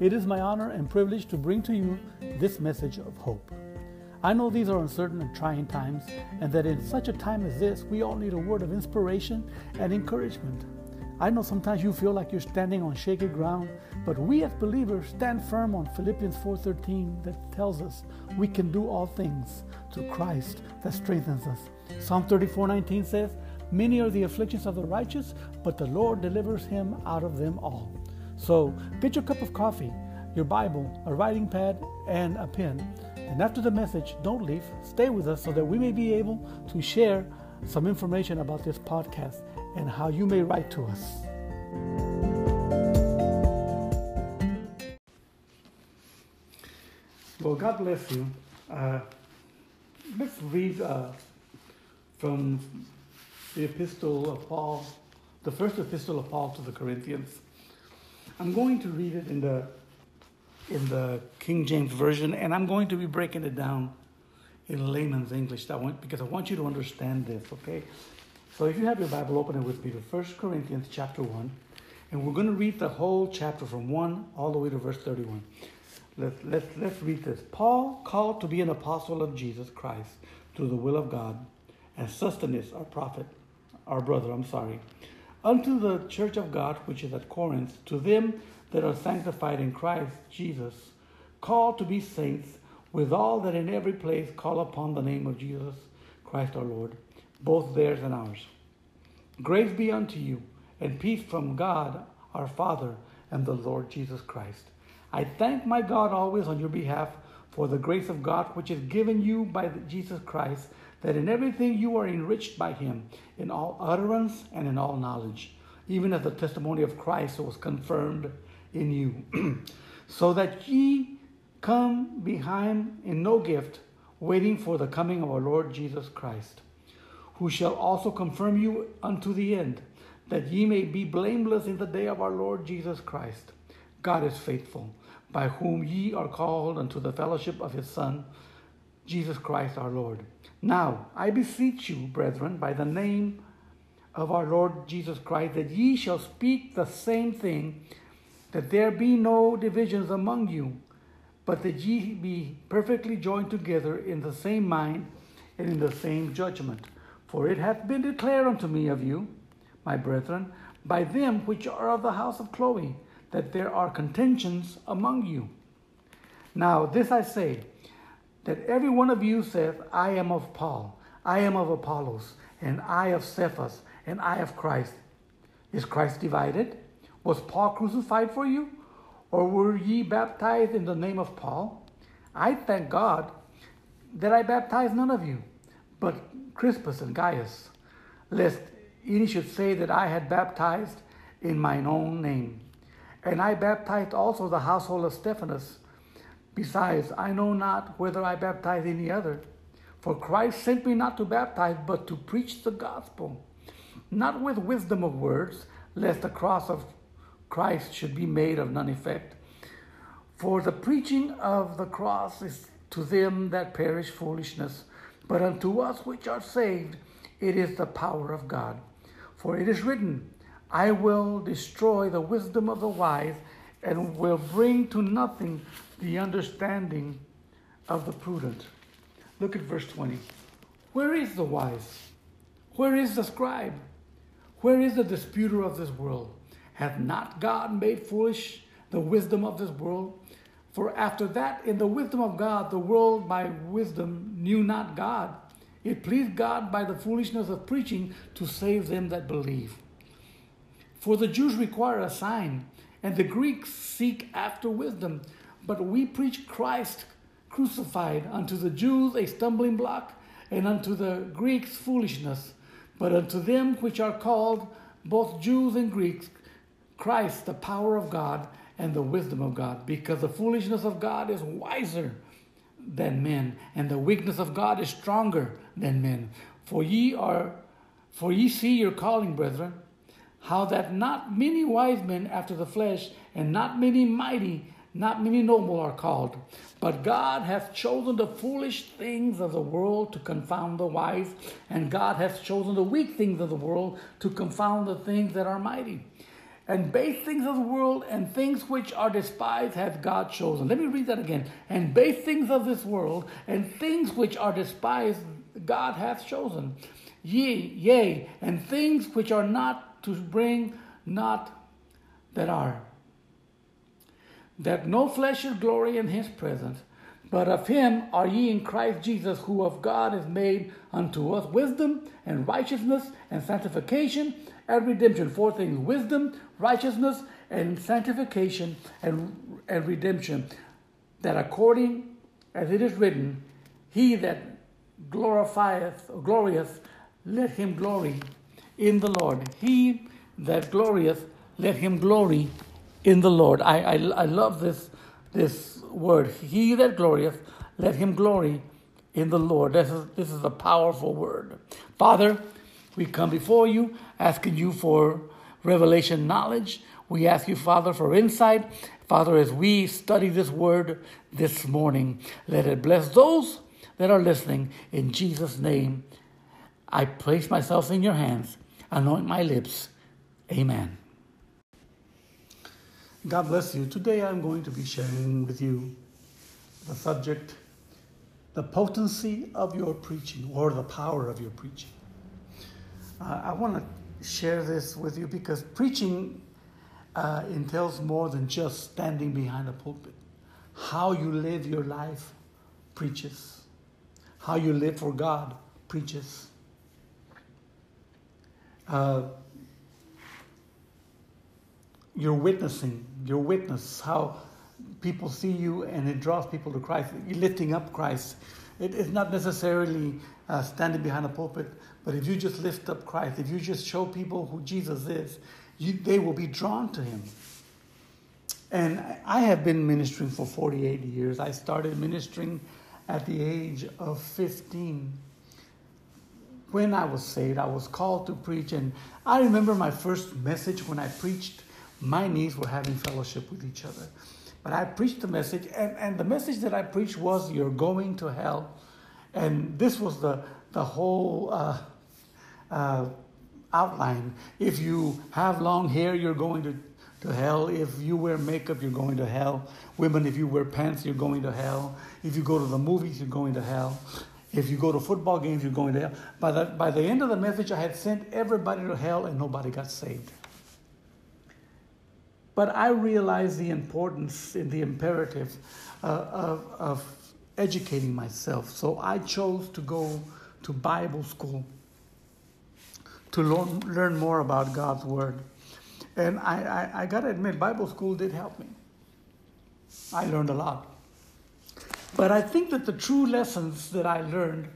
it is my honor and privilege to bring to you this message of hope. I know these are uncertain and trying times, and that in such a time as this, we all need a word of inspiration and encouragement. I know sometimes you feel like you're standing on shaky ground, but we as believers stand firm on Philippians 4:13 that tells us we can do all things through Christ that strengthens us. Psalm 34:19 says, "Many are the afflictions of the righteous, but the Lord delivers him out of them all." So, get your cup of coffee, your Bible, a writing pad, and a pen. And after the message, don't leave. Stay with us so that we may be able to share some information about this podcast and how you may write to us. Well, God bless you. Uh, let's read uh, from the epistle of Paul, the first epistle of Paul to the Corinthians. I'm going to read it in the in the King James version, and I'm going to be breaking it down in layman's English. That one because I want you to understand this. Okay, so if you have your Bible, open it with me to 1 Corinthians chapter 1. And we're going to read the whole chapter from 1 all the way to verse 31. Let's, let's, let's read this. Paul, called to be an apostle of Jesus Christ through the will of God, and Sosthenes, our prophet, our brother, I'm sorry, unto the church of God which is at Corinth, to them that are sanctified in Christ Jesus, called to be saints, with all that in every place call upon the name of Jesus Christ our Lord both theirs and ours. Grace be unto you, and peace from God our Father and the Lord Jesus Christ. I thank my God always on your behalf for the grace of God which is given you by Jesus Christ, that in everything you are enriched by him, in all utterance and in all knowledge, even as the testimony of Christ was confirmed in you, so that ye come behind in no gift, waiting for the coming of our Lord Jesus Christ who shall also confirm you unto the end, that ye may be blameless in the day of our Lord Jesus Christ. God is faithful, by whom ye are called unto the fellowship of his Son, Jesus Christ our Lord. Now I beseech you, brethren, by the name of our Lord Jesus Christ, that ye shall speak the same thing, that there be no divisions among you, but that ye be perfectly joined together in the same mind and in the same judgment. For it hath been declared unto me of you, my brethren, by them which are of the house of Chloe, that there are contentions among you. Now this I say, that every one of you saith, I am of Paul, I am of Apollos, and I of Cephas, and I of Christ. Is Christ divided? Was Paul crucified for you? Or were ye baptized in the name of Paul? I thank God that I baptized none of you, but Crispus and Gaius, lest any should say that I had baptized in mine own name. And I baptized also the household of Stephanas. Besides, I know not whether I baptize any other. For Christ sent me not to baptize, but to preach the gospel, not with wisdom of words, lest the cross of Christ should be made of none effect. For the preaching of the cross is to them that perish foolishness but unto us which are saved, it is the power of God. For it is written, I will destroy the wisdom of the wise and will bring to nothing the understanding of the prudent. Look at verse 20. Where is the wise? Where is the scribe? Where is the disputer of this world? Hath not God made foolish the wisdom of this world? For after that, in the wisdom of God, the world by wisdom knew not God. It pleased God by the foolishness of preaching to save them that believe. For the Jews require a sign, and the Greeks seek after wisdom. But we preach Christ crucified, unto the Jews a stumbling block, and unto the Greeks foolishness. But unto them which are called, both Jews and Greeks, Christ the power of God and the wisdom of God, because the foolishness of God is wiser than men, and the weakness of God is stronger than men. For ye are, for ye see your calling, brethren, how that not many wise men after the flesh, and not many mighty, not many noble are called. But God hath chosen the foolish things of the world to confound the wise, and God hath chosen the weak things of the world to confound the things that are mighty and base things of the world and things which are despised hath God chosen. Let me read that again. And base things of this world and things which are despised God hath chosen. Yea, yea, and things which are not to bring not that are. That no flesh should glory in his presence. But of him are ye in Christ Jesus, who of God is made unto us wisdom and righteousness and sanctification and redemption. Four things wisdom, righteousness, and sanctification and, and redemption. That according as it is written, he that glorifieth or glorieth, let him glory in the Lord. He that glorieth, let him glory in the Lord. I, I, I love this, this word. He that glorieth, let him glory in the Lord. This is, this is a powerful word. Father, we come before you asking you for revelation knowledge. We ask you, Father, for insight. Father, as we study this word this morning, let it bless those that are listening. In Jesus' name, I place myself in your hands. Anoint my lips. Amen. God bless you. Today I'm going to be sharing with you the subject, the potency of your preaching or the power of your preaching. Uh, I want to share this with you because preaching uh, entails more than just standing behind a pulpit. How you live your life preaches. How you live for God preaches. Uh, you're witnessing, your witness, how people see you and it draws people to Christ. You're lifting up Christ. It is not necessarily uh, standing behind a pulpit, but if you just lift up Christ, if you just show people who Jesus is, you, they will be drawn to him. And I have been ministering for 48 years. I started ministering at the age of 15. When I was saved, I was called to preach. And I remember my first message when I preached my knees were having fellowship with each other. But I preached the message, and, and the message that I preached was, You're going to hell. And this was the, the whole uh, uh, outline. If you have long hair, you're going to, to hell. If you wear makeup, you're going to hell. Women, if you wear pants, you're going to hell. If you go to the movies, you're going to hell. If you go to football games, you're going to hell. By the, by the end of the message, I had sent everybody to hell, and nobody got saved. But I realize the importance and the imperative uh, of, of educating myself. So I chose to go to Bible school to learn, learn more about God's Word. And I, I, I got to admit, Bible school did help me. I learned a lot. But I think that the true lessons that I learned,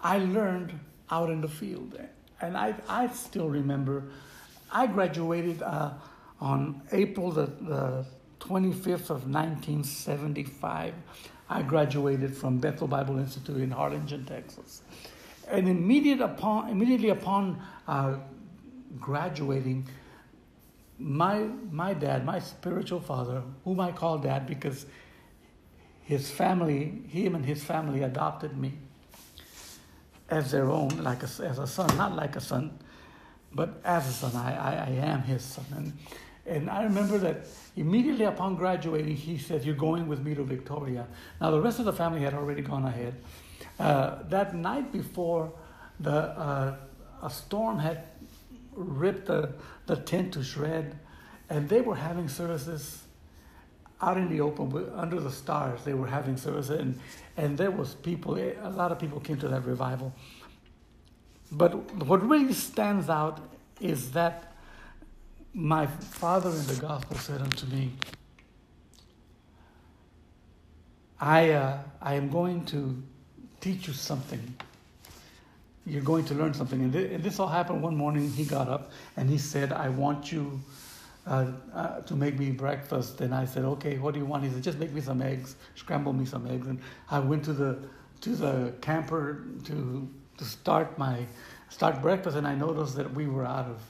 I learned out in the field. And I, I still remember, I graduated uh, on April the, the 25th of 1975, I graduated from Bethel Bible Institute in Harlingen, Texas. And immediate upon, immediately upon uh, graduating, my, my dad, my spiritual father, whom I call dad because his family, him and his family adopted me as their own, like a, as a son, not like a son, but as a son. I, I, I am his son. And and I remember that immediately upon graduating, he said, You're going with me to Victoria. Now, the rest of the family had already gone ahead. Uh, that night before, the, uh, a storm had ripped the, the tent to shred, and they were having services out in the open under the stars. They were having services, and, and there was people, a lot of people came to that revival. But what really stands out is that my father in the gospel said unto me, I, uh, I am going to teach you something. You're going to learn something. And, th- and this all happened one morning. He got up and he said, I want you uh, uh, to make me breakfast. And I said, okay, what do you want? He said, just make me some eggs, scramble me some eggs. And I went to the, to the camper to, to start my, start breakfast. And I noticed that we were out of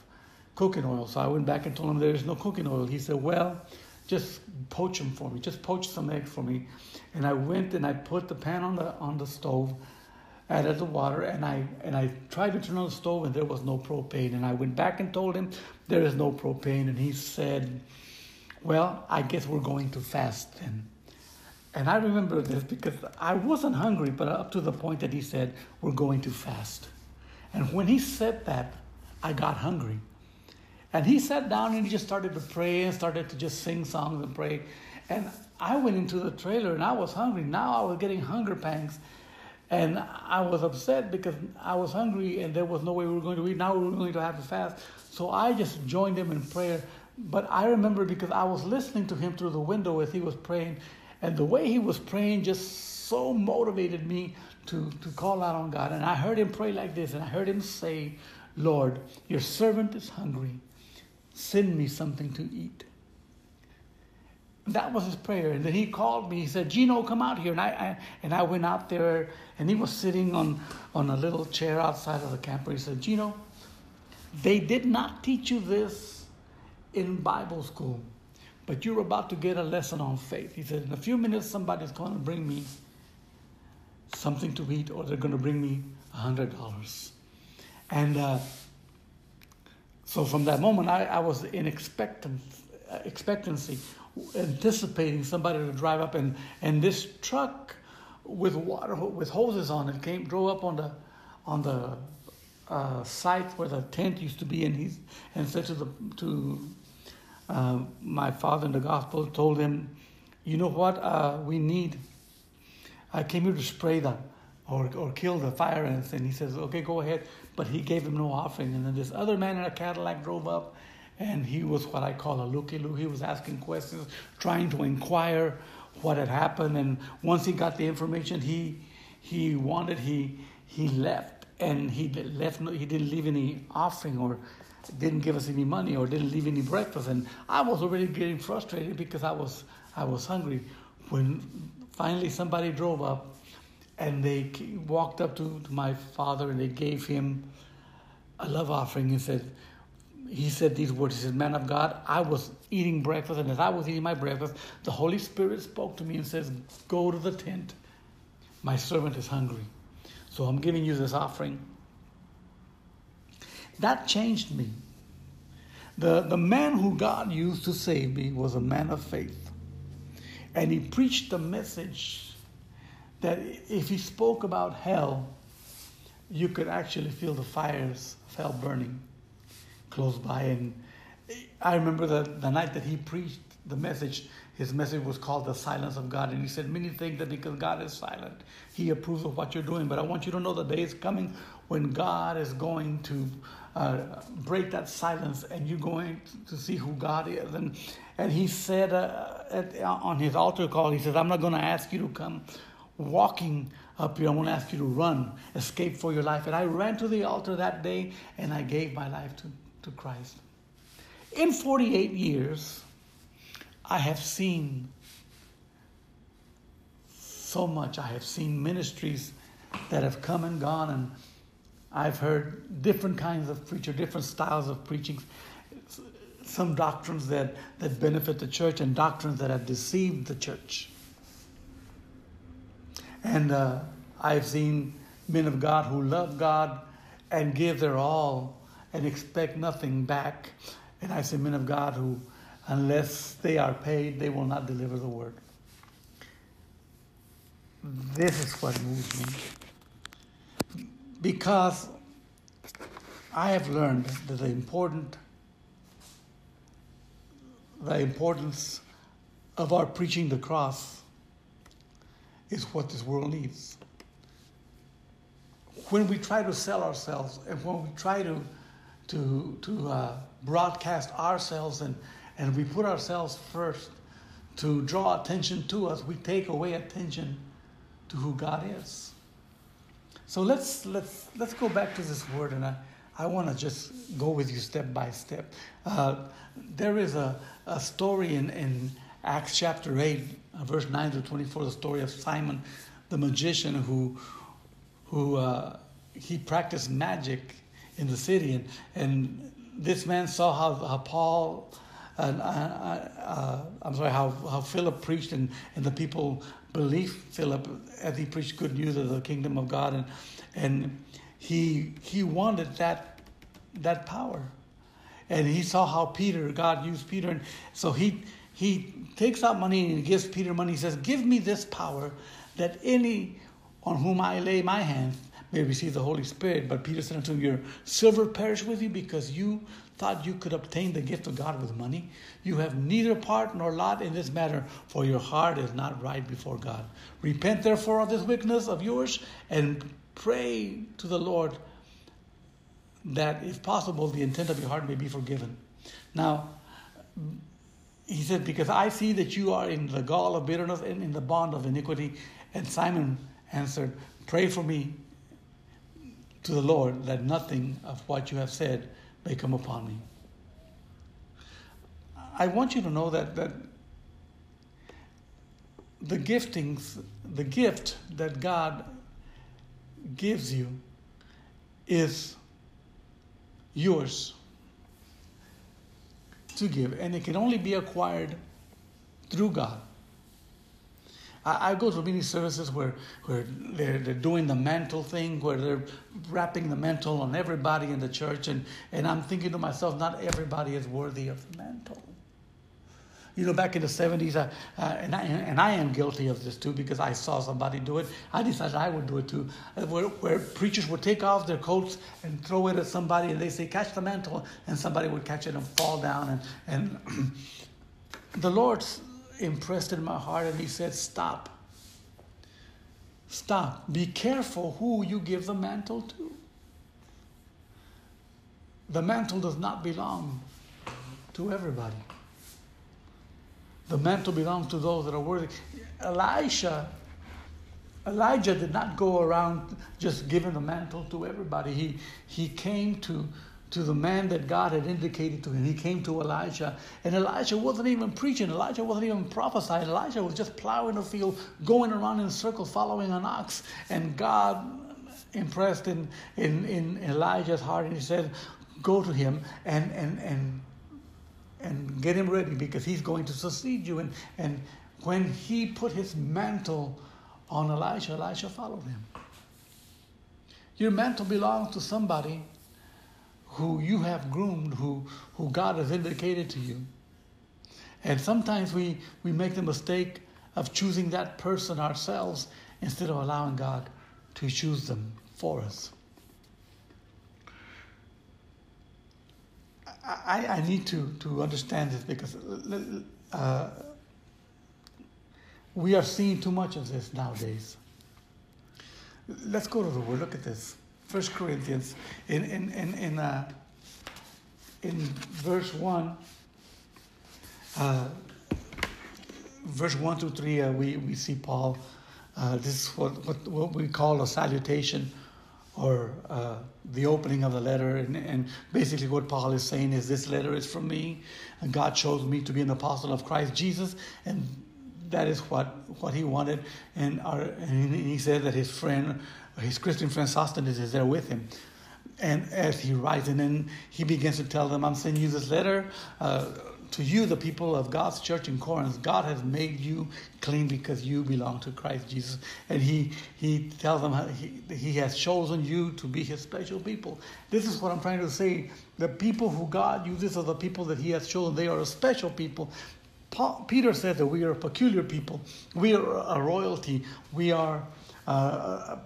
cooking oil. So I went back and told him there's no cooking oil. He said, well, just poach them for me. Just poach some eggs for me. And I went and I put the pan on the on the stove, added the water, and I and I tried to turn on the stove, and there was no propane. And I went back and told him there is no propane, and he said, "Well, I guess we're going to fast then." And I remember this because I wasn't hungry, but up to the point that he said, We're going to fast. And when he said that, I got hungry. And he sat down and he just started to pray and started to just sing songs and pray. And I went into the trailer and I was hungry. Now I was getting hunger pangs. And I was upset because I was hungry and there was no way we were going to eat. Now we were going to have to fast. So I just joined him in prayer. But I remember because I was listening to him through the window as he was praying. And the way he was praying just so motivated me to, to call out on God. And I heard him pray like this, and I heard him say, Lord, your servant is hungry. Send me something to eat. That was his prayer. And then he called me. He said, Gino, come out here. And I, I, and I went out there, and he was sitting on, on a little chair outside of the camper. He said, Gino, they did not teach you this in Bible school but you're about to get a lesson on faith. He said, In a few minutes, somebody's going to bring me something to eat, or they're going to bring me a $100. And uh, so from that moment, I, I was in expectancy, anticipating somebody to drive up, and, and this truck with water with hoses on it came drove up on the on the uh, site where the tent used to be, and he and said to the to uh, my father in the gospel told him, You know what? Uh, we need. I came here to spray them or, or kill the fire ants. And he says, Okay, go ahead. But he gave him no offering. And then this other man in a Cadillac drove up, and he was what I call a looky loo. He was asking questions, trying to inquire what had happened. And once he got the information he, he wanted, he, he left. And he left. He didn't leave any offering or didn't give us any money or didn't leave any breakfast. And I was already getting frustrated because I was, I was hungry. When finally somebody drove up and they walked up to, my father and they gave him a love offering and said, he said these words. He said, Man of God, I was eating breakfast, and as I was eating my breakfast, the Holy Spirit spoke to me and says, Go to the tent. My servant is hungry. So I'm giving you this offering. That changed me. The, the man who God used to save me was a man of faith. And he preached the message that if he spoke about hell, you could actually feel the fires of hell burning close by. And I remember the, the night that he preached the message, his message was called The Silence of God. And he said, Many think that because God is silent, he approves of what you're doing. But I want you to know the day is coming when God is going to uh, break that silence and you're going to see who God is. And, and he said uh, at, on his altar call, he says, I'm not going to ask you to come walking up here. I'm going to ask you to run, escape for your life. And I ran to the altar that day and I gave my life to, to Christ. In 48 years, I have seen so much. I have seen ministries that have come and gone and I've heard different kinds of preacher, different styles of preaching, some doctrines that, that benefit the church and doctrines that have deceived the church. And uh, I've seen men of God who love God and give their all and expect nothing back. And I see men of God who, unless they are paid, they will not deliver the word. This is what moves me because I have learned that the important the importance of our preaching the cross is what this world needs. When we try to sell ourselves and when we try to to to uh, broadcast ourselves and and we put ourselves first to draw attention to us, we take away attention to who God is. So let's let's let's go back to this word, and I, I want to just go with you step by step. Uh, there is a, a story in, in Acts chapter eight, uh, verse nine to twenty four, the story of Simon, the magician who who uh, he practiced magic in the city, and and this man saw how, how Paul. Uh, uh, uh, I'm sorry, how, how Philip preached and, and the people believed Philip as he preached good news of the kingdom of God, and and he he wanted that that power, and he saw how Peter God used Peter, and so he he takes out money and gives Peter money. He says, "Give me this power, that any on whom I lay my hands may receive the Holy Spirit." But Peter said unto him, "Your silver perish with you, because you thought you could obtain the gift of God with money. You have neither part nor lot in this matter, for your heart is not right before God. Repent therefore of this wickedness of yours, and pray to the Lord that, if possible, the intent of your heart may be forgiven." Now he said, Because I see that you are in the gall of bitterness and in the bond of iniquity. And Simon answered, Pray for me to the Lord that nothing of what you have said may come upon me. I want you to know that, that the giftings, the gift that God gives you is yours to give, and it can only be acquired through God. I, I go to many services where, where they're, they're doing the mantle thing, where they're wrapping the mantle on everybody in the church, and, and I'm thinking to myself, not everybody is worthy of the mantle. You know, back in the 70s, uh, uh, and, I, and I am guilty of this too because I saw somebody do it. I decided I would do it too. Uh, where, where, preachers would take off their coats and throw it at somebody, and they say, Catch the mantle, and somebody would catch it and fall down. And, and the Lord impressed in my heart, and He said, Stop. Stop. Be careful who you give the mantle to. The mantle does not belong to everybody. The mantle belongs to those that are worthy. Elisha, Elijah did not go around just giving the mantle to everybody. He, he came to, to the man that God had indicated to him. He came to Elijah, and Elijah wasn't even preaching. Elijah wasn't even prophesying. Elijah was just plowing the field, going around in circles, following an ox. And God impressed in, in, in Elijah's heart, and he said, Go to him and, and, and and get him ready because he's going to succeed you. And, and when he put his mantle on Elisha, Elisha followed him. Your mantle belongs to somebody who you have groomed, who, who God has indicated to you. And sometimes we, we make the mistake of choosing that person ourselves instead of allowing God to choose them for us. I, I need to, to understand this because uh, we are seeing too much of this nowadays. Let's go to the word. Look at this. First Corinthians in in in in, uh, in verse one. Uh, verse one to three, uh, we we see Paul. Uh, this is what, what what we call a salutation or uh, the opening of the letter. And, and, basically, what Paul is saying is this letter is from me, and God chose me to be an apostle of Christ Jesus, and that is what, what he wanted. And, our, and he said that his friend, his Christian friend Sosthenes, is there with him. And as he writes, and then he begins to tell them, I'm sending you this letter. Uh, to you, the people of God's church in Corinth, God has made you clean because you belong to Christ Jesus. And He, he tells them he, he has chosen you to be His special people. This is what I'm trying to say. The people who God uses are the people that He has chosen. They are a special people. Paul, Peter said that we are a peculiar people. We are a royalty. We are uh,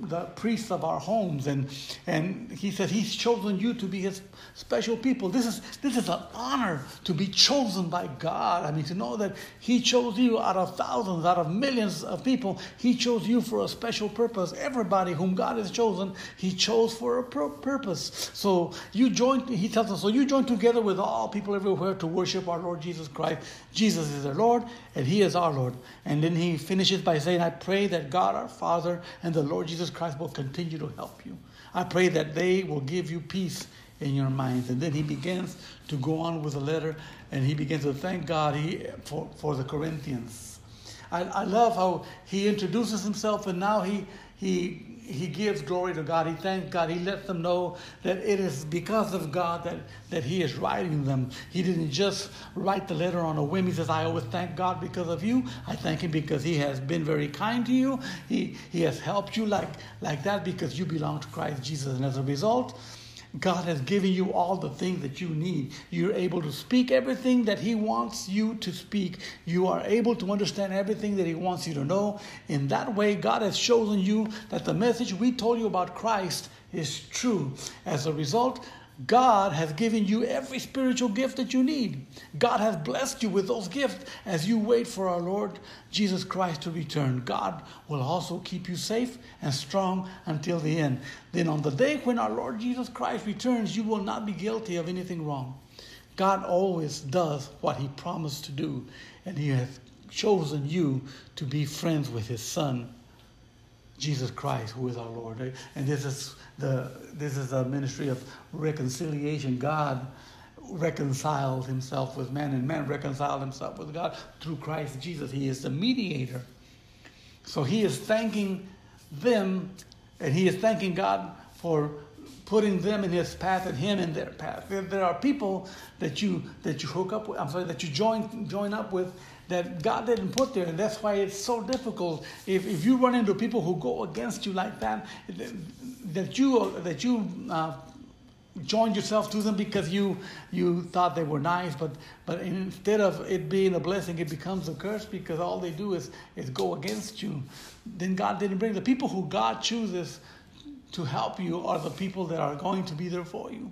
the priests of our homes. And, and he said he's chosen you to be his special people. This is, this is an honor to be chosen by God. I mean, to know that he chose you out of thousands, out of millions of people. He chose you for a special purpose. Everybody whom God has chosen, he chose for a purpose. So you join, he tells us, so you join together with all people everywhere to worship our Lord Jesus Christ. Jesus is our Lord and he is our Lord. And then he finishes by saying, I pray that God our Father and the Lord Jesus Christ will continue to help you. I pray that they will give you peace in your minds. And then he begins to go on with the letter and he begins to thank God he, for, for the Corinthians. I, I love how he introduces himself and now he, he, he gives glory to God. He thanks God. He lets them know that it is because of God that, that he is writing them. He didn't just write the letter on a whim. He says, I always thank God because of you. I thank him because he has been very kind to you. He, he has helped you like, like that because you belong to Christ Jesus. And as a result, God has given you all the things that you need. You're able to speak everything that He wants you to speak. You are able to understand everything that He wants you to know. In that way, God has chosen you that the message we told you about Christ is true. As a result, God has given you every spiritual gift that you need. God has blessed you with those gifts as you wait for our Lord Jesus Christ to return. God will also keep you safe and strong until the end. Then, on the day when our Lord Jesus Christ returns, you will not be guilty of anything wrong. God always does what He promised to do, and He has chosen you to be friends with His Son. Jesus Christ, who is our Lord. And this is the this is a ministry of reconciliation. God reconciled himself with man, and man reconciled himself with God through Christ Jesus. He is the mediator. So he is thanking them, and he is thanking God for putting them in his path and him in their path. There, there are people that you that you hook up with, I'm sorry, that you join join up with that God didn't put there. And that's why it's so difficult. If, if you run into people who go against you like that, that you, that you uh, joined yourself to them because you, you thought they were nice, but, but instead of it being a blessing, it becomes a curse because all they do is, is go against you. Then God didn't bring the people who God chooses to help you are the people that are going to be there for you.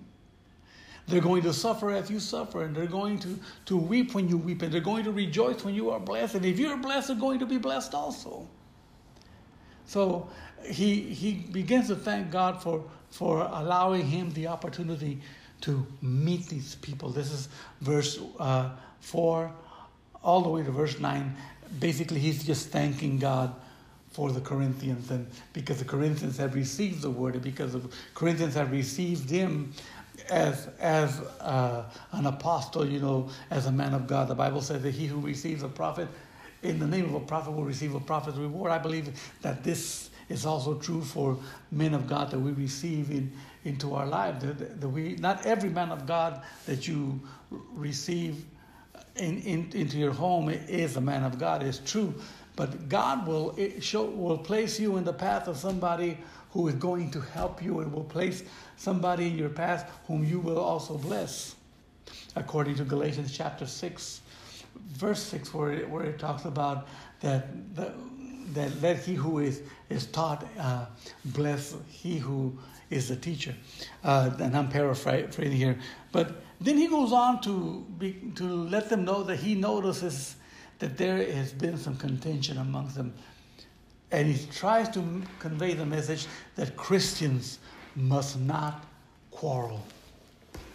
They're going to suffer as you suffer, and they're going to, to weep when you weep, and they're going to rejoice when you are blessed. And if you're blessed, they're going to be blessed also. So he, he begins to thank God for, for allowing him the opportunity to meet these people. This is verse uh, 4 all the way to verse 9. Basically, he's just thanking God for the Corinthians, and because the Corinthians have received the word, and because the Corinthians have received him as as uh, an apostle, you know, as a man of God. The Bible says that he who receives a prophet in the name of a prophet will receive a prophet's reward. I believe that this is also true for men of God that we receive in into our lives. That, that we not every man of God that you receive in, in, into your home is a man of God. It's true, but God will show will place you in the path of somebody who is going to help you and will place somebody in your path whom you will also bless. According to Galatians chapter 6, verse 6, where it, where it talks about that, that, that let he who is, is taught uh, bless he who is the teacher. Uh, and I'm paraphrasing here. But then he goes on to, be, to let them know that he notices that there has been some contention amongst them and he tries to convey the message that Christians must not quarrel.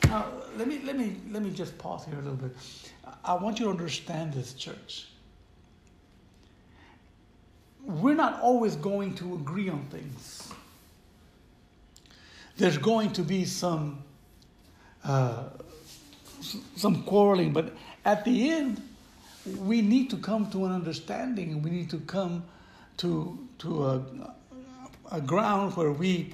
Now, let me, let me, let me just pause here a little bit. I want you to understand this, church. We're not always going to agree on things. There's going to be some uh, some quarreling, but at the end, we need to come to an understanding, and we need to come to to a, a ground where we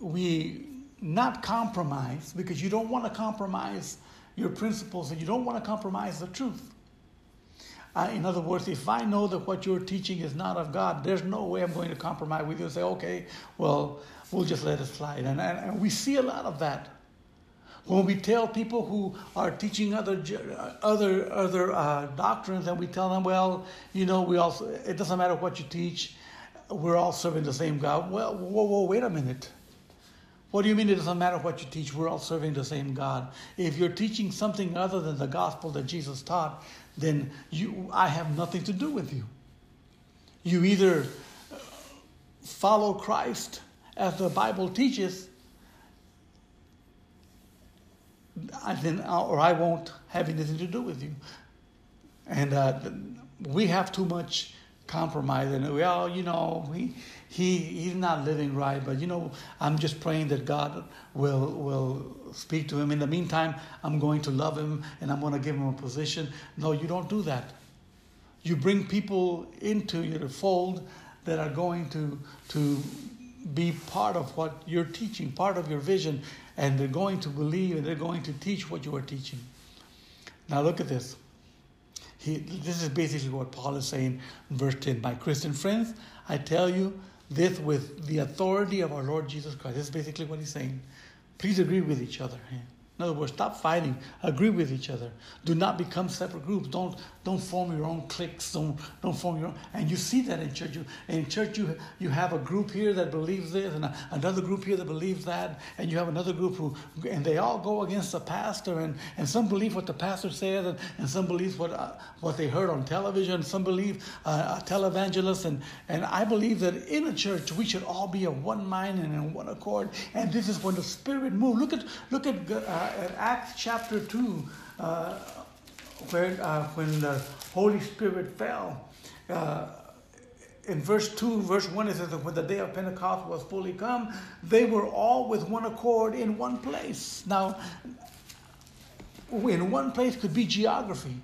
we not compromise because you don't want to compromise your principles and you don't want to compromise the truth. Uh, in other words, if I know that what you're teaching is not of God, there's no way I'm going to compromise with you and say, okay, well, we'll just let it slide. And, and, and we see a lot of that. When we tell people who are teaching other other other uh, doctrines, and we tell them, well, you know, we also it doesn't matter what you teach, we're all serving the same God. Well, whoa, whoa, wait a minute. What do you mean it doesn't matter what you teach? We're all serving the same God. If you're teaching something other than the gospel that Jesus taught, then you, I have nothing to do with you. You either follow Christ as the Bible teaches, then, or I won't have anything to do with you. And uh, we have too much compromise, and well, you know, he, he he's not living right, but you know, I'm just praying that God will will speak to him. In the meantime, I'm going to love him and I'm going to give him a position. No, you don't do that. You bring people into your fold that are going to to be part of what you're teaching, part of your vision, and they're going to believe and they're going to teach what you are teaching. Now look at this. He, this is basically what Paul is saying in verse 10. My Christian friends, I tell you this with the authority of our Lord Jesus Christ. This is basically what he's saying. Please agree with each other. In other words, stop fighting. Agree with each other. Do not become separate groups. Don't don't form your own cliques. Don't don't form your own. And you see that in church. You, in church, you you have a group here that believes this, and a, another group here that believes that, and you have another group who, and they all go against the pastor, and, and some believe what the pastor says, and, and some believe what uh, what they heard on television. Some believe uh, a televangelist, and and I believe that in a church we should all be of one mind and in one accord. And this is when the Spirit moves. Look at look at. Uh, at Acts chapter 2, uh, where, uh, when the Holy Spirit fell. Uh, in verse 2, verse 1, it says that when the day of Pentecost was fully come, they were all with one accord in one place. Now, in one place could be geography.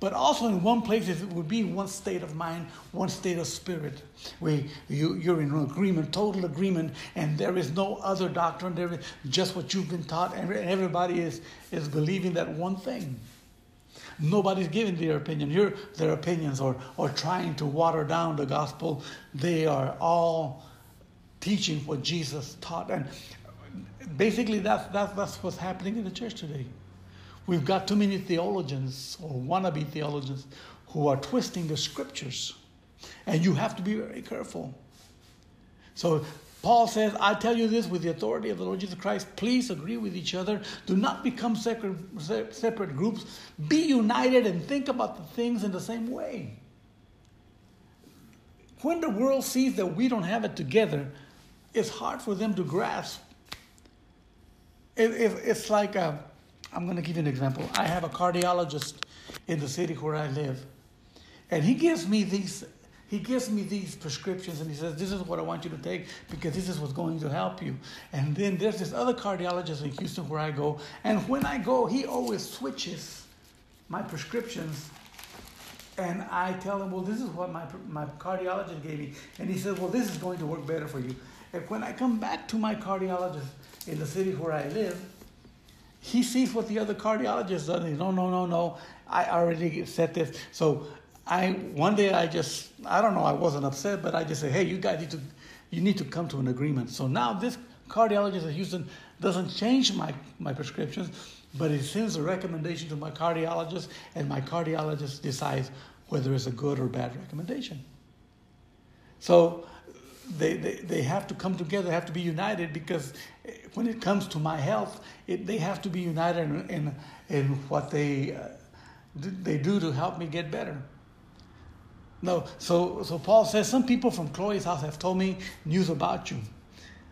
But also in one place, it would be one state of mind, one state of spirit, where you, you're in agreement, total agreement, and there is no other doctrine. There is just what you've been taught, and everybody is, is believing that one thing. Nobody's giving their opinion. Here, their opinions or, or trying to water down the gospel. They are all teaching what Jesus taught. And basically, that's, that's, that's what's happening in the church today. We've got too many theologians or wannabe theologians who are twisting the scriptures. And you have to be very careful. So Paul says, I tell you this with the authority of the Lord Jesus Christ. Please agree with each other. Do not become separate, groups. Be united and think about the things in the same way. When the world sees that we don't have it together, it's hard for them to grasp. It, it, it's like a, I'm going to give you an example. I have a cardiologist in the city where I live, and he gives me these. He gives me these prescriptions and he says, This is what I want you to take because this is what's going to help you. And then there's this other cardiologist in Houston where I go. And when I go, he always switches my prescriptions. And I tell him, Well, this is what my, my cardiologist gave me. And he says, Well, this is going to work better for you. And when I come back to my cardiologist in the city where I live, he sees what the other cardiologist does. And he's, no, no, no, no. I already said this. So I one day I just I don't know I wasn't upset, but I just said, hey, you guys need to you need to come to an agreement. So now this cardiologist at Houston doesn't change my my prescriptions, but he sends a recommendation to my cardiologist, and my cardiologist decides whether it's a good or bad recommendation. So they, they, they have to come together, have to be united because when it comes to my health, it, they have to be united in, in, in what they, uh, they do to help me get better. No, so, so Paul says some people from Chloe's house have told me news about you.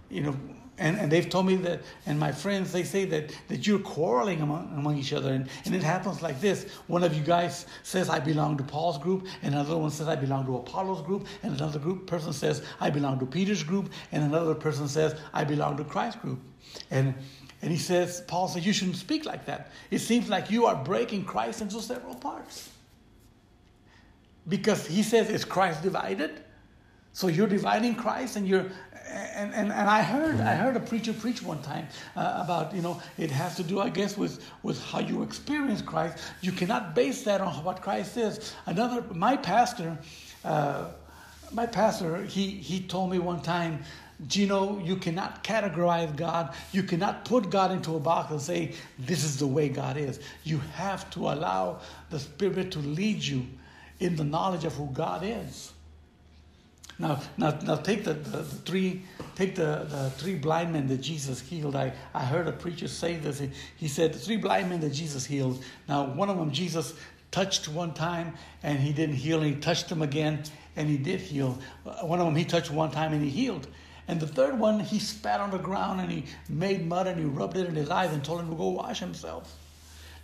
You know, and, and they've told me that, and my friends, they say that, that you're quarreling among, among each other. And, and it happens like this one of you guys says, I belong to Paul's group, and another one says, I belong to Apollo's group, and another group person says, I belong to Peter's group, and another person says, I belong to Christ's group. And, and he says, Paul says, you shouldn't speak like that. It seems like you are breaking Christ into several parts. Because he says, is Christ divided? So you're dividing Christ and you're and, and, and I heard I heard a preacher preach one time uh, about you know it has to do I guess with with how you experience Christ. You cannot base that on what Christ is. Another my pastor, uh, my pastor he he told me one time. Gino, you cannot categorize God. You cannot put God into a box and say, this is the way God is. You have to allow the Spirit to lead you in the knowledge of who God is. Now, now, now take the, the, the, three, take the, the three blind men that Jesus healed. I, I heard a preacher say this. He, he said, the three blind men that Jesus healed. Now, one of them, Jesus touched one time and he didn't heal, and he touched him again and he did heal. Uh, one of them, he touched one time and he healed. And the third one, he spat on the ground and he made mud and he rubbed it in his eyes and told him to go wash himself.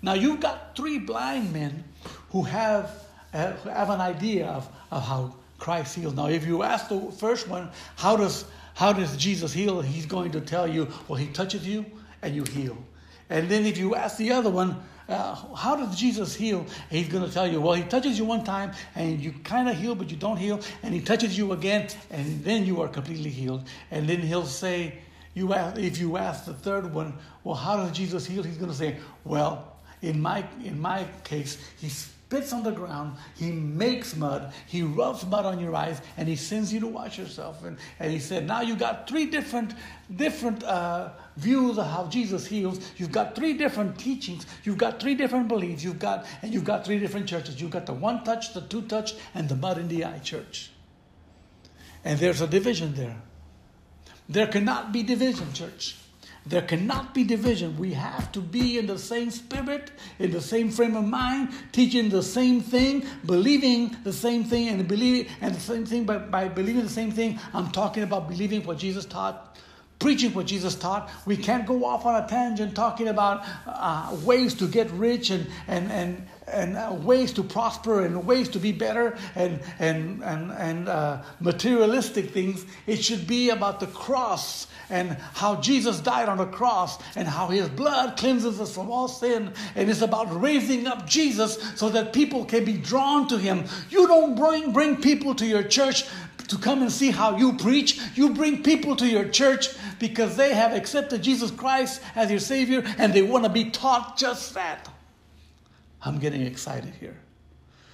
Now, you've got three blind men who have, uh, have an idea of, of how Christ heals. Now, if you ask the first one, how does how does Jesus heal? He's going to tell you, well, he touches you and you heal. And then if you ask the other one, uh, how does Jesus heal? He's going to tell you, well, he touches you one time and you kind of heal, but you don't heal. And he touches you again and then you are completely healed. And then he'll say, you ask, if you ask the third one, well, how does Jesus heal? He's going to say, well, in my, in my case, he spits on the ground, he makes mud, he rubs mud on your eyes, and he sends you to wash yourself. And, and he said, now you got three different, different uh, views of how Jesus heals. You've got three different teachings. You've got three different beliefs. You've got, and you've got three different churches. You've got the one touch, the two touch, and the mud in the eye church. And there's a division there. There cannot be division, church. There cannot be division. We have to be in the same spirit, in the same frame of mind, teaching the same thing, believing the same thing, and believing and the same thing by, by believing the same thing. I'm talking about believing what Jesus taught, preaching what Jesus taught. We can't go off on a tangent talking about uh, ways to get rich and and and and uh, ways to prosper and ways to be better and and and and uh, materialistic things. It should be about the cross and how Jesus died on the cross and how his blood cleanses us from all sin. And it's about raising up Jesus so that people can be drawn to him. You don't bring, bring people to your church to come and see how you preach. You bring people to your church because they have accepted Jesus Christ as your Savior and they want to be taught just that. I'm getting excited here.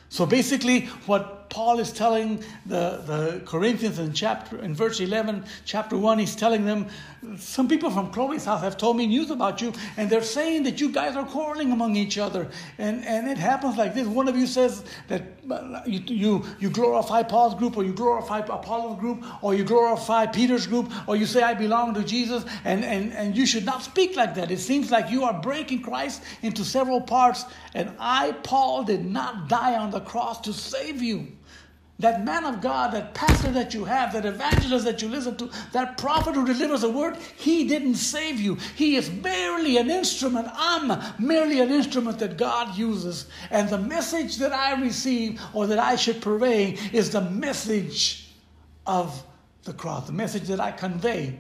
So basically, what Paul is telling the, the Corinthians in chapter in verse 11, chapter 1, he's telling them, some people from Chloe's house have told me news about you, and they're saying that you guys are quarreling among each other. And, and it happens like this. One of you says that uh, you, you, you glorify Paul's group, or you glorify Apollos' group, or you glorify Peter's group, or you say, I belong to Jesus, and, and, and you should not speak like that. It seems like you are breaking Christ into several parts, and I, Paul, did not die on the cross to save you. That man of God, that pastor that you have, that evangelist that you listen to, that prophet who delivers a word, he didn't save you. He is merely an instrument. I'm merely an instrument that God uses. And the message that I receive or that I should purvey is the message of the cross. The message that I convey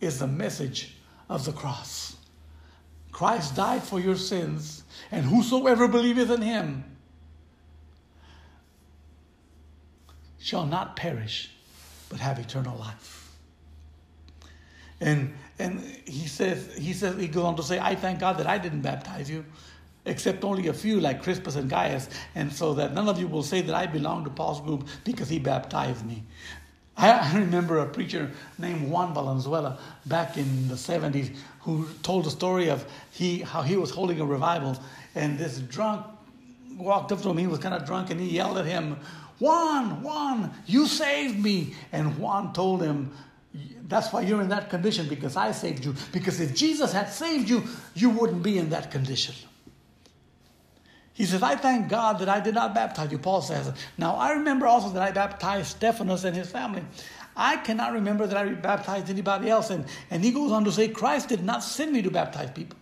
is the message of the cross. Christ died for your sins, and whosoever believeth in him shall not perish, but have eternal life. And and he says he says he goes on to say, I thank God that I didn't baptize you, except only a few like Crispus and Gaius, and so that none of you will say that I belong to Paul's group because he baptized me. I, remember a preacher named Juan Valenzuela back in the 70s who told the story of he how he was holding a revival and this drunk walked up to him. He was kind of drunk and he yelled at him, Juan, Juan, you saved me. And Juan told him, That's why you're in that condition because I saved you. Because if Jesus had saved you, you wouldn't be in that condition. He says, I thank God that I did not baptize you. Paul says. Now, I remember also that I baptized Stephanas and his family. I cannot remember that I baptized anybody else. And, and he goes on to say, Christ did not send me to baptize people.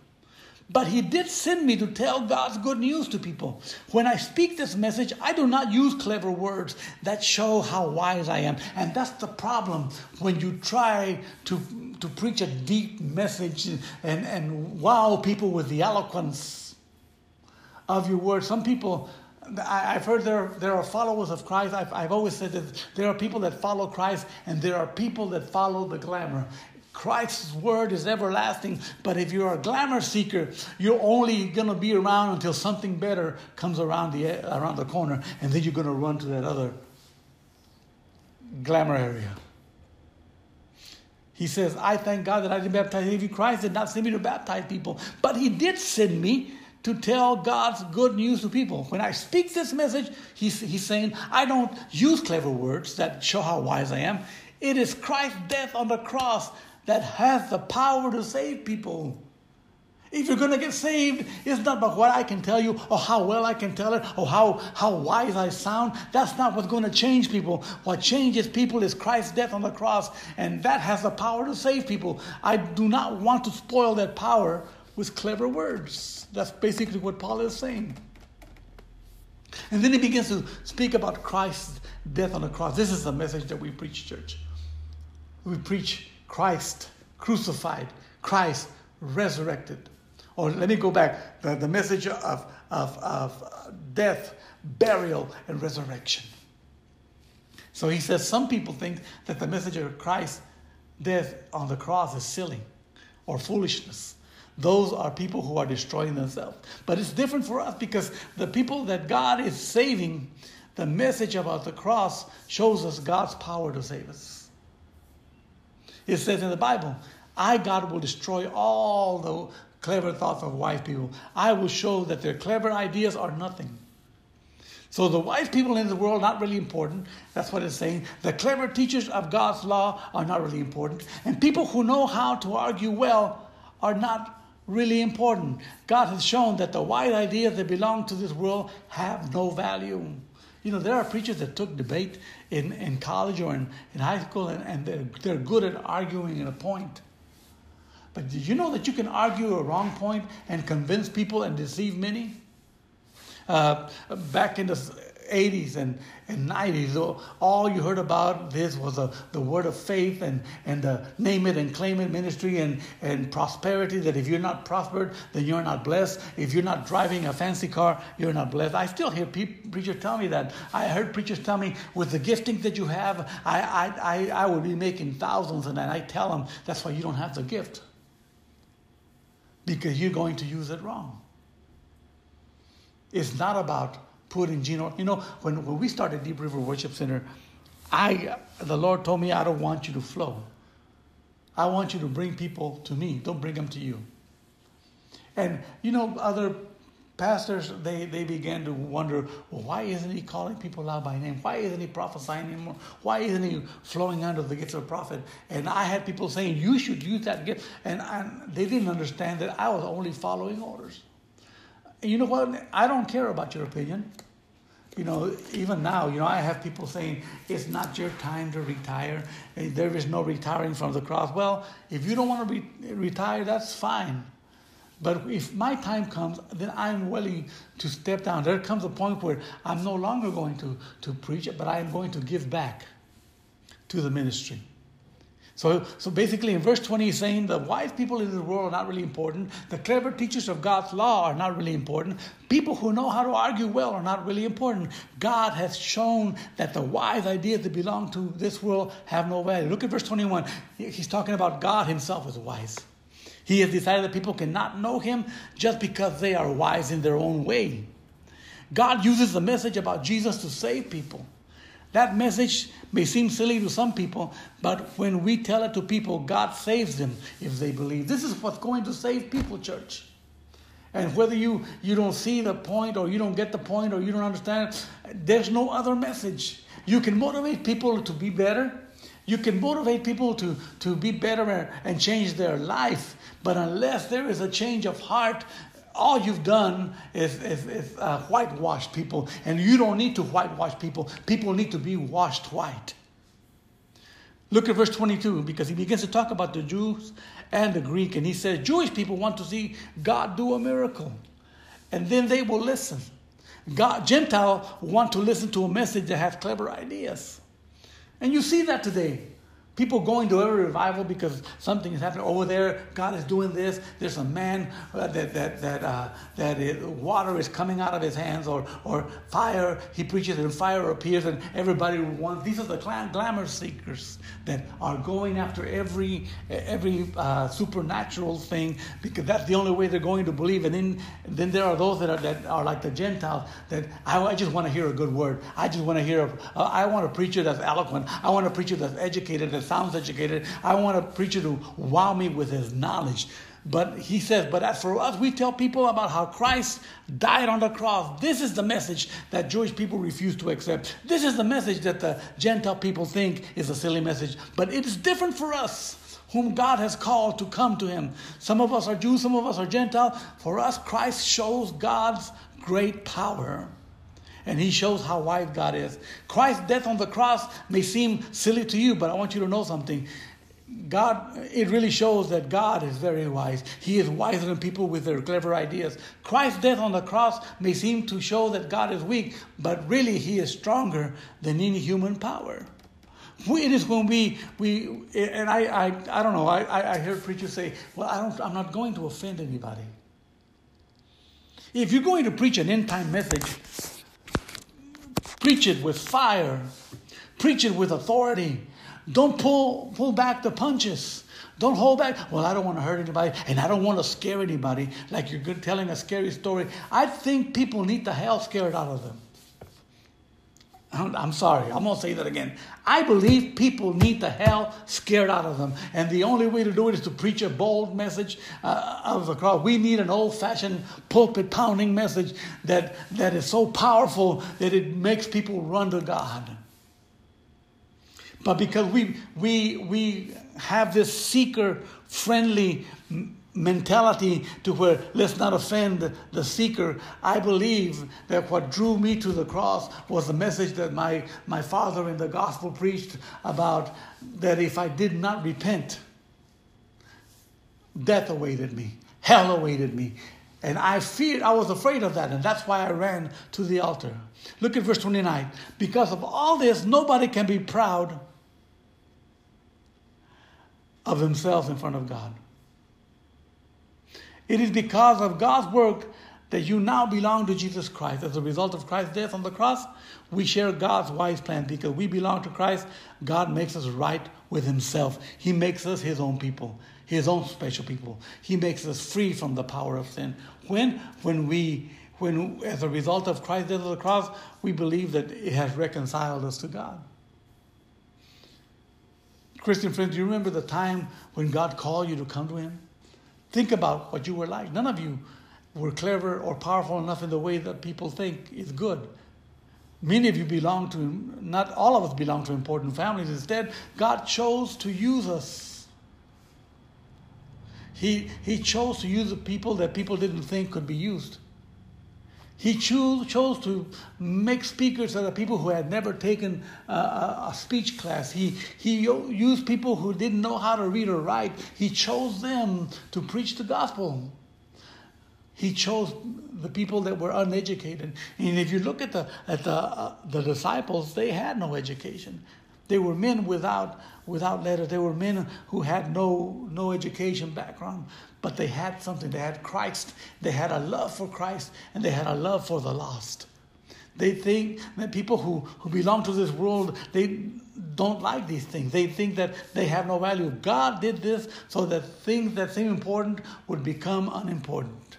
But he did send me to tell God's good news to people. When I speak this message, I do not use clever words that show how wise I am. And that's the problem when you try to, to preach a deep message and, and wow people with the eloquence of your words. Some people, I, have heard there, there are followers of Christ. I've, I've always said that there are people that follow Christ and there are people that follow the glamour. Christ's word is everlasting, but if you're a glamour seeker, you're only going to be around until something better comes around the, around the corner, and then you're going to run to that other glamour area. He says, I thank God that I didn't baptize any of you. Christ did not send me to baptize people, but He did send me to tell God's good news to people. When I speak this message, he's, he's saying, I don't use clever words that show how wise I am. It is Christ's death on the cross that has the power to save people. If you're going to get saved, it's not about what I can tell you or how well I can tell it or how, how wise I sound. That's not what's going to change people. What changes people is Christ's death on the cross, and that has the power to save people. I do not want to spoil that power with clever words. That's basically what Paul is saying. And then he begins to speak about Christ's death on the cross. This is the message that we preach, church. We preach Christ crucified, Christ resurrected. Or let me go back the, the message of, of, of death, burial, and resurrection. So he says some people think that the message of Christ's death on the cross is silly or foolishness. Those are people who are destroying themselves. But it's different for us because the people that God is saving, the message about the cross shows us God's power to save us. It says in the Bible, I, God, will destroy all the clever thoughts of wise people. I will show that their clever ideas are nothing. So the wise people in the world are not really important. That's what it's saying. The clever teachers of God's law are not really important. And people who know how to argue well are not really important. God has shown that the wise ideas that belong to this world have no value. You know, there are preachers that took debate in, in college or in, in high school and, and they're, they're good at arguing in a point. But did you know that you can argue a wrong point and convince people and deceive many? Uh, back in the 80s and, and 90s, all you heard about this was a, the word of faith and, and the name it and claim it ministry and, and prosperity. That if you're not prospered, then you're not blessed. If you're not driving a fancy car, you're not blessed. I still hear pe- preachers tell me that. I heard preachers tell me, with the gifting that you have, I, I, I, I would be making thousands. And I tell them, that's why you don't have the gift. Because you're going to use it wrong. It's not about putting Gino. You know, when, when we started Deep River Worship Center, I the Lord told me I don't want you to flow. I want you to bring people to me. Don't bring them to you. And you know, other pastors they, they began to wonder, well, why isn't he calling people out by name? Why isn't he prophesying anymore? Why isn't he flowing under the gift of a prophet? And I had people saying, you should use that gift. And they didn't understand that I was only following orders you know what? I don't care about your opinion. You know, even now, you know, I have people saying it's not your time to retire. There is no retiring from the cross. Well, if you don't want to re- retire, that's fine. But if my time comes, then I'm willing to step down. There comes a point where I'm no longer going to, to preach, it, but I am going to give back to the ministry. So, so basically, in verse 20, he's saying the wise people in the world are not really important. The clever teachers of God's law are not really important. People who know how to argue well are not really important. God has shown that the wise ideas that belong to this world have no value. Look at verse 21. He's talking about God himself as wise. He has decided that people cannot know him just because they are wise in their own way. God uses the message about Jesus to save people. That message may seem silly to some people, but when we tell it to people, God saves them if they believe. This is what's going to save people, church. And whether you, you don't see the point or you don't get the point or you don't understand, there's no other message. You can motivate people to be better. You can motivate people to, to be better and change their life. But unless there is a change of heart, all you've done is, is, is uh, whitewash people, and you don't need to whitewash people. People need to be washed white. Look at verse 22 because he begins to talk about the Jews and the Greek, and he says, Jewish people want to see God do a miracle, and then they will listen. God, Gentile want to listen to a message that has clever ideas. And you see that today. People going to every revival because something is happening over there. God is doing this. There's a man uh, that that that uh, water is coming out of his hands, or or fire. He preaches and fire appears, and everybody wants. These are the glamour seekers that are going after every every uh, supernatural thing because that's the only way they're going to believe. And then then there are those that are that are like the Gentiles that I, I just want to hear a good word. I just want to hear. A, uh, I want a preacher that's eloquent. I want a preacher that's educated that sounds educated. I want a preacher to wow me with his knowledge. But he says, but as for us, we tell people about how Christ died on the cross. This is the message that Jewish people refuse to accept. This is the message that the Gentile people think is a silly message. But it is different for us, whom God has called to come to him. Some of us are Jews, some of us are Gentile. For us, Christ shows God's great power and he shows how wise God is. Christ's death on the cross may seem silly to you, but I want you to know something. God, it really shows that God is very wise. He is wiser than people with their clever ideas. Christ's death on the cross may seem to show that God is weak, but really he is stronger than any human power. It is when we, we and I, I, I don't know, I, I heard preachers say, well, I don't, I'm not going to offend anybody. If you're going to preach an end time message, preach it with fire, preach it with authority. Don't pull, pull back the punches. Don't hold back. Well, I don't want to hurt anybody and I don't want to scare anybody like you're good telling a scary story. I think people need the hell scared out of them. I'm sorry, I'm to say that again. I believe people need the hell scared out of them. And the only way to do it is to preach a bold message uh, of the cross. We need an old fashioned pulpit pounding message that, that is so powerful that it makes people run to God. But because we, we, we have this seeker friendly mentality to where let's not offend the seeker. I believe that what drew me to the cross was the message that my, my father in the gospel preached about that if I did not repent, death awaited me, hell awaited me. And I feared, I was afraid of that, and that's why I ran to the altar. Look at verse 29. Because of all this, nobody can be proud of himself in front of God. It is because of God's work that you now belong to Jesus Christ. As a result of Christ's death on the cross, we share God's wise plan because we belong to Christ. God makes us right with Himself. He makes us His own people, His own special people. He makes us free from the power of sin. When, when we, when as a result of Christ's death on the cross, we believe that it has reconciled us to God. Christian friends, do you remember the time when God called you to come to Him? Think about what you were like. None of you were clever or powerful enough in the way that people think is good. Many of you belong to, not all of us belong to important families. Instead, God chose to use us. He, he chose to use the people that people didn't think could be used. He chose, chose to make speakers that are people who had never taken a, a, speech class. He, he used people who didn't know how to read or write. He chose them to preach the gospel. He chose the people that were uneducated. And if you look at the, at the, uh, the disciples, they had no education. They were men without, without letters. They were men who had no, no education background but they had something. They had Christ, they had a love for Christ, and they had a love for the lost. They think that people who, who belong to this world, they don't like these things. They think that they have no value. God did this so that things that seem important would become unimportant.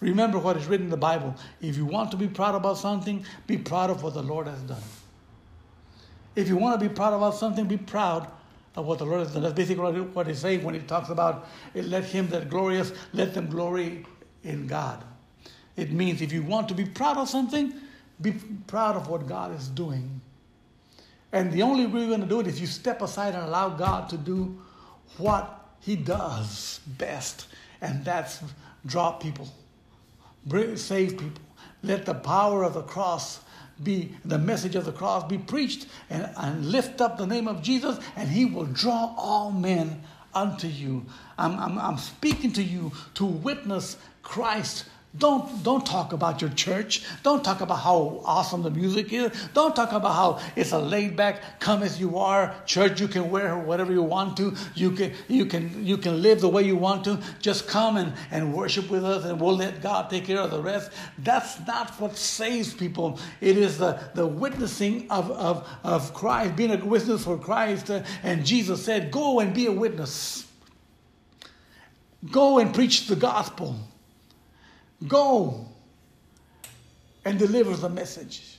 Remember what is written in the Bible. If you want to be proud about something, be proud of what the Lord has done. If you want to be proud about something, be proud of what the Lord has done. That's basically what he's saying when he talks about it, let him that glorious, let them glory in God. It means if you want to be proud of something, be proud of what God is doing. And the only way you're going to do it is you step aside and allow God to do what he does best, and that's draw people, save people. Let the power of the cross be the message of the cross be preached and, and lift up the name of Jesus, and he will draw all men unto you. I'm, I'm, I'm speaking to you to witness Christ don't, don't talk about your church. Don't talk about how awesome the music is. Don't talk about how it's a laid back, come as you are church. You can wear whatever you want to. You can, you can, you can live the way you want to. Just come and, and worship with us and we'll let God take care of the rest. That's not what saves people. It is the, the witnessing of, of, of Christ, being a witness for Christ. And Jesus said, Go and be a witness. Go and preach the gospel. Go and deliver the message.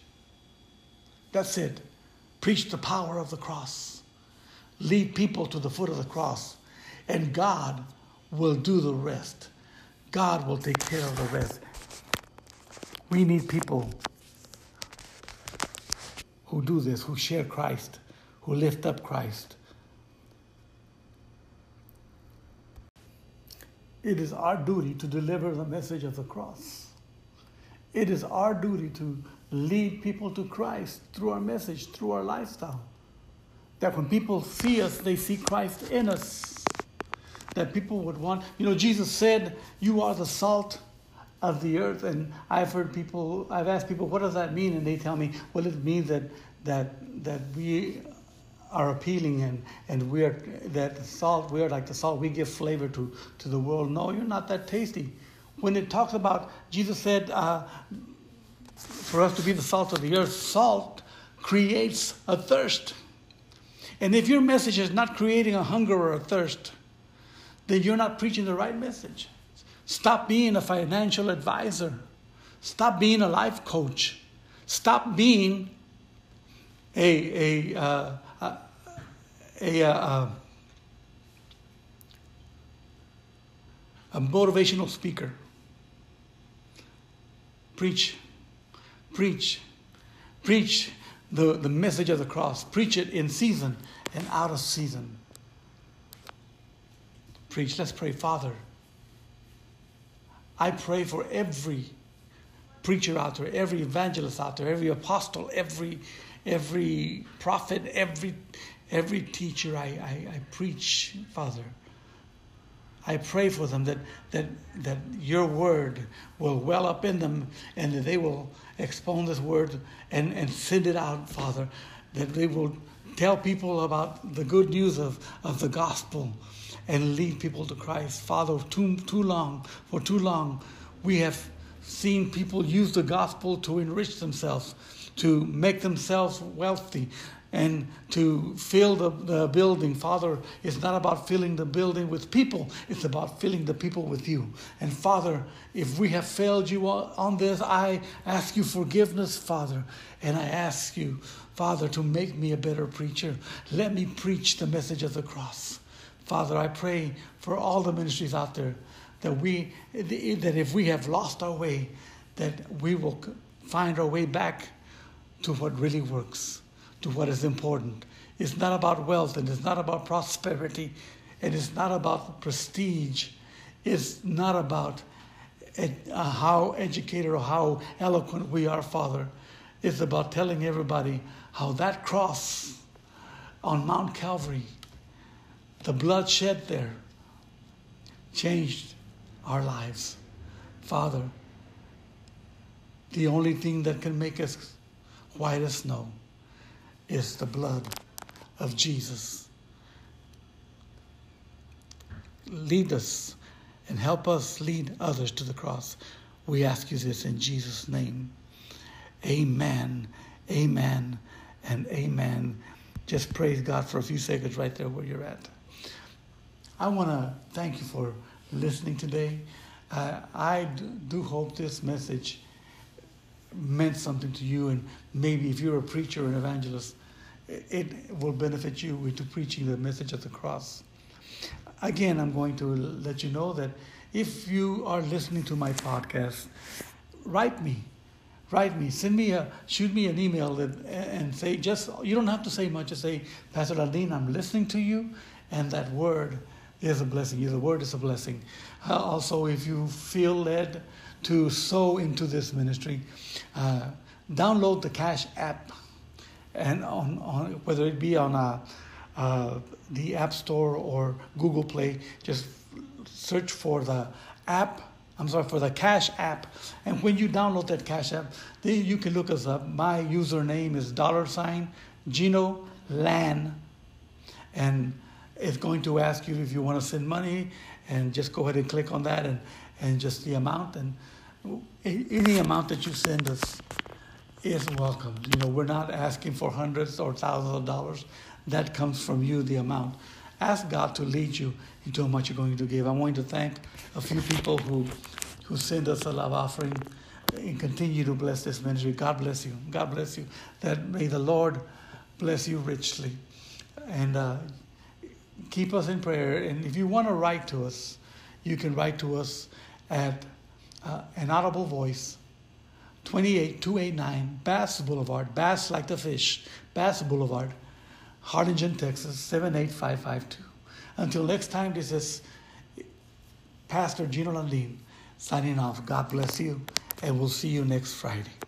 That's it. Preach the power of the cross. Lead people to the foot of the cross. And God will do the rest. God will take care of the rest. We need people who do this, who share Christ, who lift up Christ. It is our duty to deliver the message of the cross. It is our duty to lead people to Christ through our message, through our lifestyle. That when people see us, they see Christ in us. That people would want, you know, Jesus said, You are the salt of the earth. And I've heard people, I've asked people, What does that mean? And they tell me, Well, it means that, that, that we are appealing and, and we are that salt, we are like the salt, we give flavor to, to the world. No, you're not that tasty. when it talks about, Jesus said, uh, for us to be the salt of the earth, salt creates a thirst. And if your message is not creating a hunger or a thirst, then you're not preaching the right message. Stop being a financial advisor. Stop being a life coach. Stop being a, a, uh, a, a, uh, a motivational speaker. Preach, preach, preach the, the message of the cross. Preach it in season and out of season. Preach. Let's pray, Father. I pray for every preacher out there, every evangelist out there, every apostle, every every prophet, every every teacher I, I, I preach, Father. I pray for them that, that, that your word will well up in them and that they will expound this word and, and send it out, Father, that they will tell people about the good news of, of the gospel and lead people to Christ. Father, too, too long, for too long, we have seen people use the gospel to enrich themselves, to make themselves wealthy, and to fill the, the building. Father, it's not about filling the building with people, it's about filling the people with you. And Father, if we have failed you on this, I ask you forgiveness, Father. And I ask you, Father, to make me a better preacher. Let me preach the message of the cross. Father, I pray for all the ministries out there that we that if we have lost our way, that we will find our way back to what really works to what is important. It's not about wealth and it's not about prosperity and it's not about prestige. It's not about ed- uh, how educated or how eloquent we are, Father. It's about telling everybody how that cross on Mount Calvary, the blood shed there, changed our lives. Father, the only thing that can make us white as snow is the blood of Jesus. Lead us and help us lead others to the cross. We ask you this in Jesus' name. Amen, amen, and amen. Just praise God for a few seconds right there where you're at. I want to thank you for listening today. Uh, I do hope this message meant something to you, and maybe if you're a preacher or an evangelist, it will benefit you with preaching the message of the cross. Again, I'm going to let you know that if you are listening to my podcast, write me. Write me, send me a, shoot me an email that, and say just, you don't have to say much, just say, Pastor Landin, I'm listening to you, and that word is a blessing. You the word is a blessing. Uh, also, if you feel led to sow into this ministry, uh, download the Cash app, and on, on whether it be on a, uh, uh, the App Store or Google Play, just search for the app. I'm sorry for the Cash app, and when you download that Cash app, then you can look us up. My username is dollar sign Gino Lan, and it's going to ask you if you want to send money, and just go ahead and click on that and and just the amount and any amount that you send us is welcome. You know, we're not asking for hundreds or thousands of dollars. That comes from you, the amount. Ask God to lead you into how much you're going to give. I'm going to thank a few people who, who send us a love offering and continue to bless this ministry. God bless you. God bless you. That may the Lord bless you richly. And uh, keep us in prayer. And if you want to write to us, you can write to us at uh, an audible voice, 28289 Bass Boulevard, Bass like the fish, Bass Boulevard, Harlingen, Texas, 78552. Until next time, this is Pastor Gino Landin signing off. God bless you, and we'll see you next Friday.